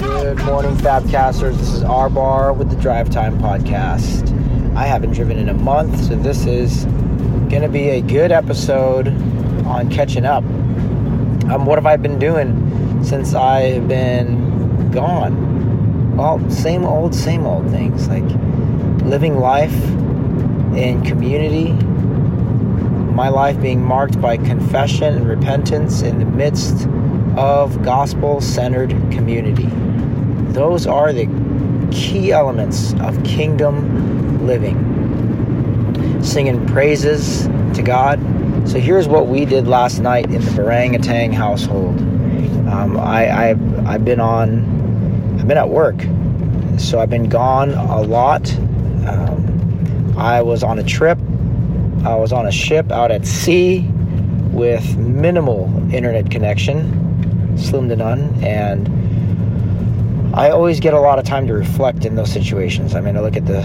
Good morning, Fabcasters. This is R Bar with the Drive Time Podcast. I haven't driven in a month, so this is going to be a good episode on catching up. Um, what have I been doing since I've been gone? Well, same old, same old things like living life in community, my life being marked by confession and repentance in the midst of gospel centered community. Those are the key elements of kingdom living. Singing praises to God. So here's what we did last night in the Barangatang household. Um, I, I've, I've been on, I've been at work, so I've been gone a lot. Um, I was on a trip. I was on a ship out at sea with minimal internet connection slim to none, and I always get a lot of time to reflect in those situations. I mean, I look at the,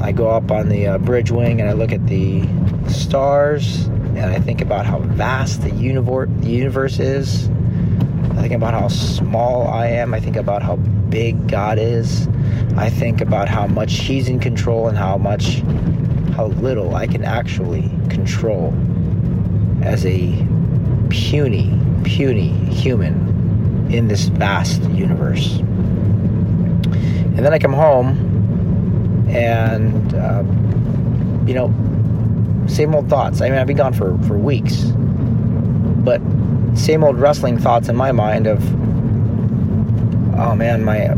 I go up on the uh, bridge wing and I look at the stars, and I think about how vast the universe, the universe is. I think about how small I am. I think about how big God is. I think about how much He's in control and how much, how little I can actually control as a puny puny human in this vast universe. And then I come home and, uh, you know, same old thoughts. I mean, I've been gone for, for weeks, but same old wrestling thoughts in my mind of, oh man, my,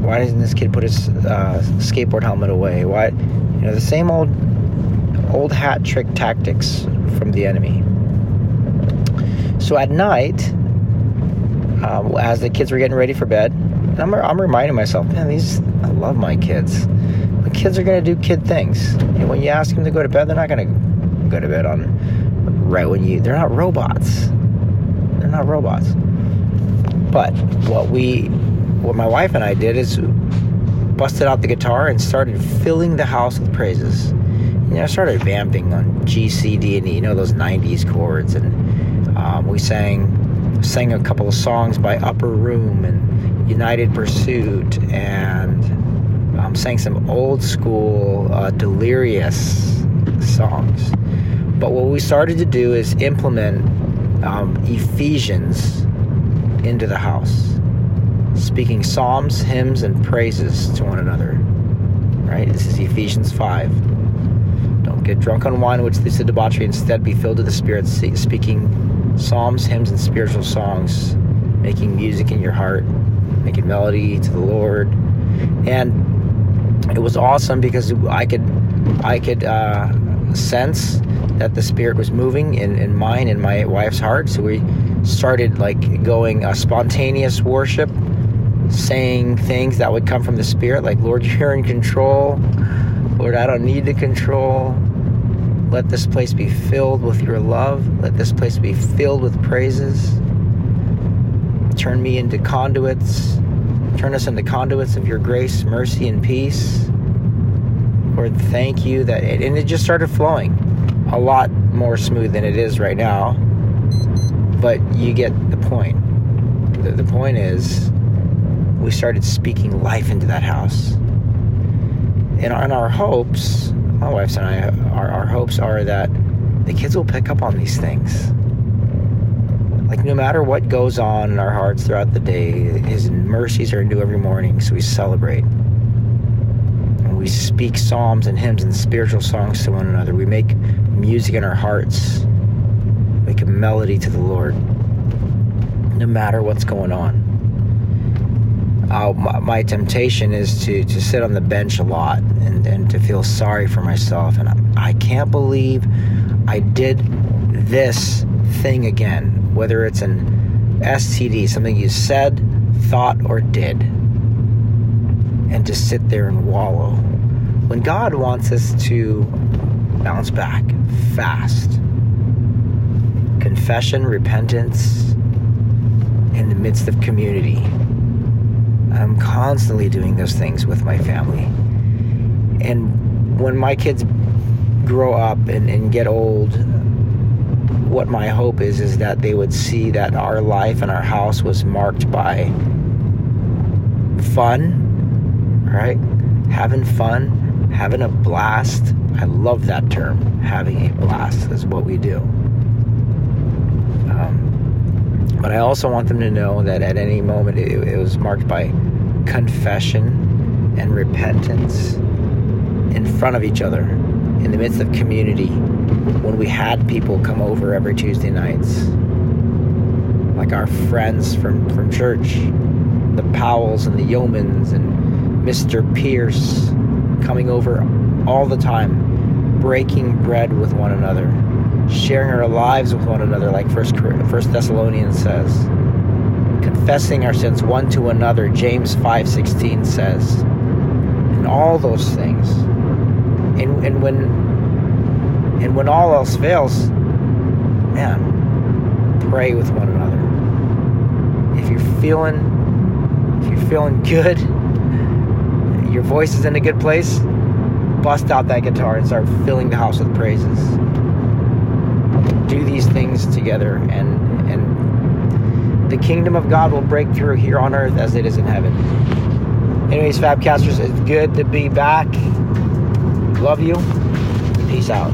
why doesn't this kid put his uh, skateboard helmet away? Why, you know, the same old, old hat trick tactics from the enemy. So at night, um, as the kids were getting ready for bed, I'm, I'm reminding myself, man, these I love my kids. The kids are gonna do kid things. And when you ask them to go to bed, they're not gonna go to bed on right when you. They're not robots. They're not robots. But what we, what my wife and I did is busted out the guitar and started filling the house with praises. You know, I started vamping on G, C, D, and E. You know those '90s chords and um, we sang sang a couple of songs by Upper Room and United Pursuit, and um, sang some old school uh, Delirious songs. But what we started to do is implement um, Ephesians into the house, speaking psalms, hymns, and praises to one another. Right? This is Ephesians 5. Don't get drunk on wine, which leads to debauchery. Instead, be filled with the Spirit, speaking psalms, hymns, and spiritual songs, making music in your heart, making melody to the Lord, and it was awesome because I could I could uh, sense that the Spirit was moving in, in mine and my wife's heart. So we started like going a spontaneous worship, saying things that would come from the Spirit, like Lord, you're in control. Lord, I don't need to control. Let this place be filled with your love. Let this place be filled with praises. Turn me into conduits. Turn us into conduits of your grace, mercy, and peace. Lord, thank you that it, and it just started flowing a lot more smooth than it is right now. But you get the point. The, the point is, we started speaking life into that house. And on our hopes, my wife and I, our, our hopes are that the kids will pick up on these things. Like, no matter what goes on in our hearts throughout the day, His mercies are new every morning, so we celebrate. We speak psalms and hymns and spiritual songs to one another. We make music in our hearts, make a melody to the Lord, no matter what's going on uh, my, my, temptation is to, to sit on the bench a lot and, and to feel sorry for myself. And I, I can't believe I did this thing again, whether it's an STD, something you said, thought, or did, and to sit there and wallow. When God wants us to bounce back fast, confession, repentance, in the midst of community. I'm constantly doing those things with my family. And when my kids grow up and, and get old, what my hope is is that they would see that our life and our house was marked by fun, right? Having fun, having a blast. I love that term. Having a blast is what we do. Um, but I also want them to know that at any moment it, it was marked by confession and repentance in front of each other in the midst of community when we had people come over every Tuesday nights, like our friends from, from church, the Powells and the Yeomans and Mr. Pierce coming over all the time, breaking bread with one another, sharing our lives with one another, like First, First Thessalonians says, confessing our sins one to another, James 5.16 says, and all those things and, and when and when all else fails, man, pray with one another. If you're feeling if you're feeling good, your voice is in a good place, bust out that guitar and start filling the house with praises. Do these things together and and the kingdom of God will break through here on earth as it is in heaven. Anyways, Fabcasters, it's good to be back. Love you. Peace out.